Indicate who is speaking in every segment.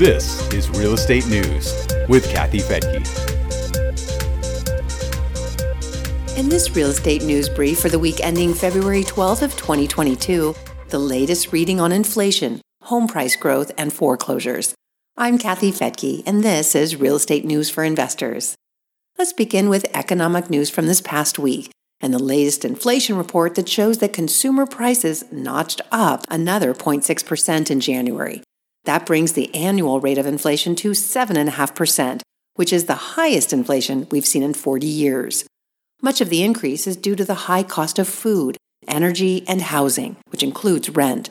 Speaker 1: This is Real Estate News with Kathy Fettke.
Speaker 2: In this real estate news brief for the week ending February 12th of 2022, the latest reading on inflation, home price growth, and foreclosures. I'm Kathy Fettke, and this is Real Estate News for Investors. Let's begin with economic news from this past week and the latest inflation report that shows that consumer prices notched up another 0.6% in January. That brings the annual rate of inflation to 7.5%, which is the highest inflation we've seen in 40 years. Much of the increase is due to the high cost of food, energy, and housing, which includes rent.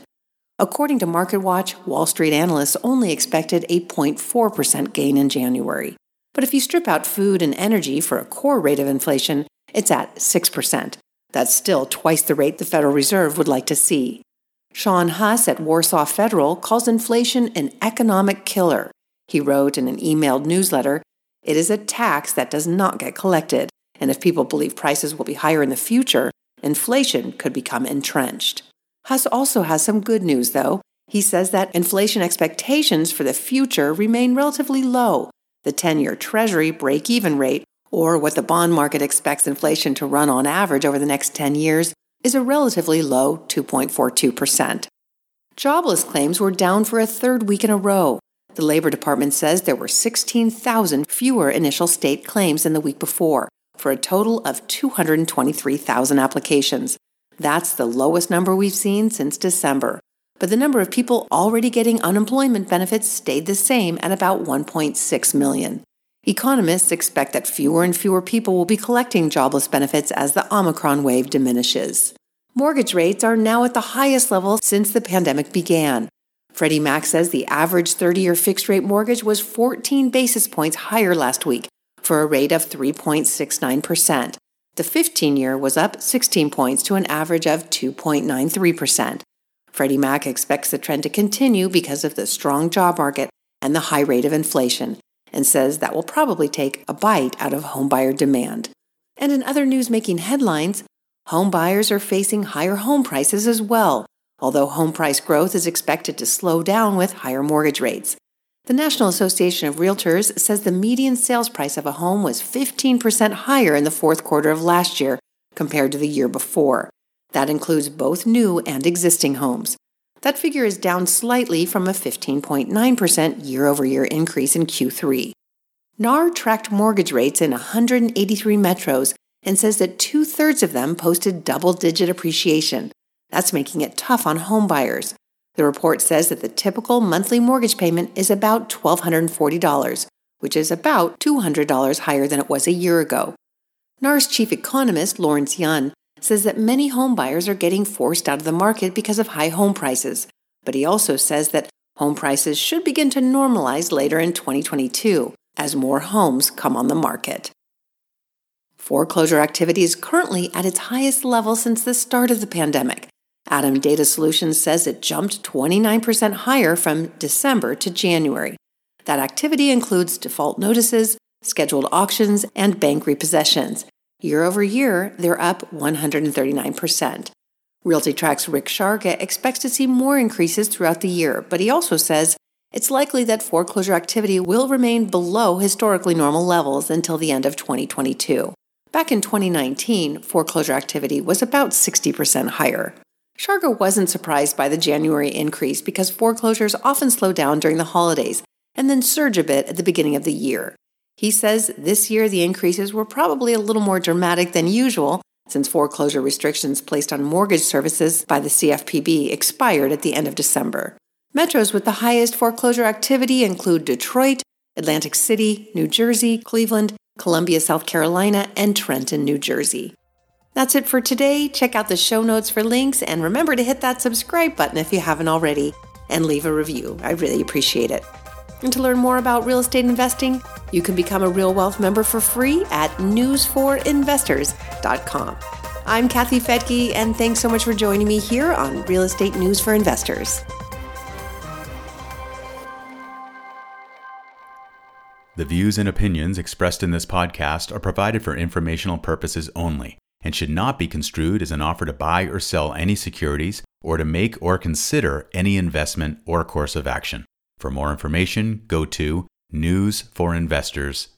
Speaker 2: According to MarketWatch, Wall Street analysts only expected a 0.4% gain in January. But if you strip out food and energy for a core rate of inflation, it's at 6%. That's still twice the rate the Federal Reserve would like to see. Sean Huss at Warsaw Federal calls inflation an economic killer. He wrote in an emailed newsletter It is a tax that does not get collected, and if people believe prices will be higher in the future, inflation could become entrenched. Huss also has some good news, though. He says that inflation expectations for the future remain relatively low. The 10 year Treasury break even rate, or what the bond market expects inflation to run on average over the next 10 years, is a relatively low 2.42%. Jobless claims were down for a third week in a row. The Labor Department says there were 16,000 fewer initial state claims than the week before, for a total of 223,000 applications. That's the lowest number we've seen since December. But the number of people already getting unemployment benefits stayed the same at about 1.6 million. Economists expect that fewer and fewer people will be collecting jobless benefits as the Omicron wave diminishes. Mortgage rates are now at the highest level since the pandemic began. Freddie Mac says the average 30 year fixed rate mortgage was 14 basis points higher last week for a rate of 3.69%. The 15 year was up 16 points to an average of 2.93%. Freddie Mac expects the trend to continue because of the strong job market and the high rate of inflation and says that will probably take a bite out of homebuyer demand. And in other news making headlines, home buyers are facing higher home prices as well, although home price growth is expected to slow down with higher mortgage rates. The National Association of Realtors says the median sales price of a home was 15% higher in the fourth quarter of last year compared to the year before. That includes both new and existing homes. That figure is down slightly from a 15.9% year over year increase in Q3. NAR tracked mortgage rates in 183 metros and says that two thirds of them posted double digit appreciation. That's making it tough on homebuyers. The report says that the typical monthly mortgage payment is about $1,240, which is about $200 higher than it was a year ago. NAR's chief economist, Lawrence Yun, says that many home buyers are getting forced out of the market because of high home prices, but he also says that home prices should begin to normalize later in 2022 as more homes come on the market. Foreclosure activity is currently at its highest level since the start of the pandemic. ATTOM Data Solutions says it jumped 29% higher from December to January. That activity includes default notices, scheduled auctions, and bank repossessions, Year over year, they're up 139%. RealtyTrac's Rick Sharga expects to see more increases throughout the year, but he also says it's likely that foreclosure activity will remain below historically normal levels until the end of 2022. Back in 2019, foreclosure activity was about 60% higher. Sharga wasn't surprised by the January increase because foreclosures often slow down during the holidays and then surge a bit at the beginning of the year. He says this year the increases were probably a little more dramatic than usual since foreclosure restrictions placed on mortgage services by the CFPB expired at the end of December. Metros with the highest foreclosure activity include Detroit, Atlantic City, New Jersey, Cleveland, Columbia, South Carolina, and Trenton, New Jersey. That's it for today. Check out the show notes for links and remember to hit that subscribe button if you haven't already and leave a review. I really appreciate it. And to learn more about real estate investing, you can become a Real Wealth member for free at newsforinvestors.com. I'm Kathy Fettke, and thanks so much for joining me here on Real Estate News for Investors.
Speaker 1: The views and opinions expressed in this podcast are provided for informational purposes only and should not be construed as an offer to buy or sell any securities or to make or consider any investment or course of action. For more information, go to newsforinvestors.com.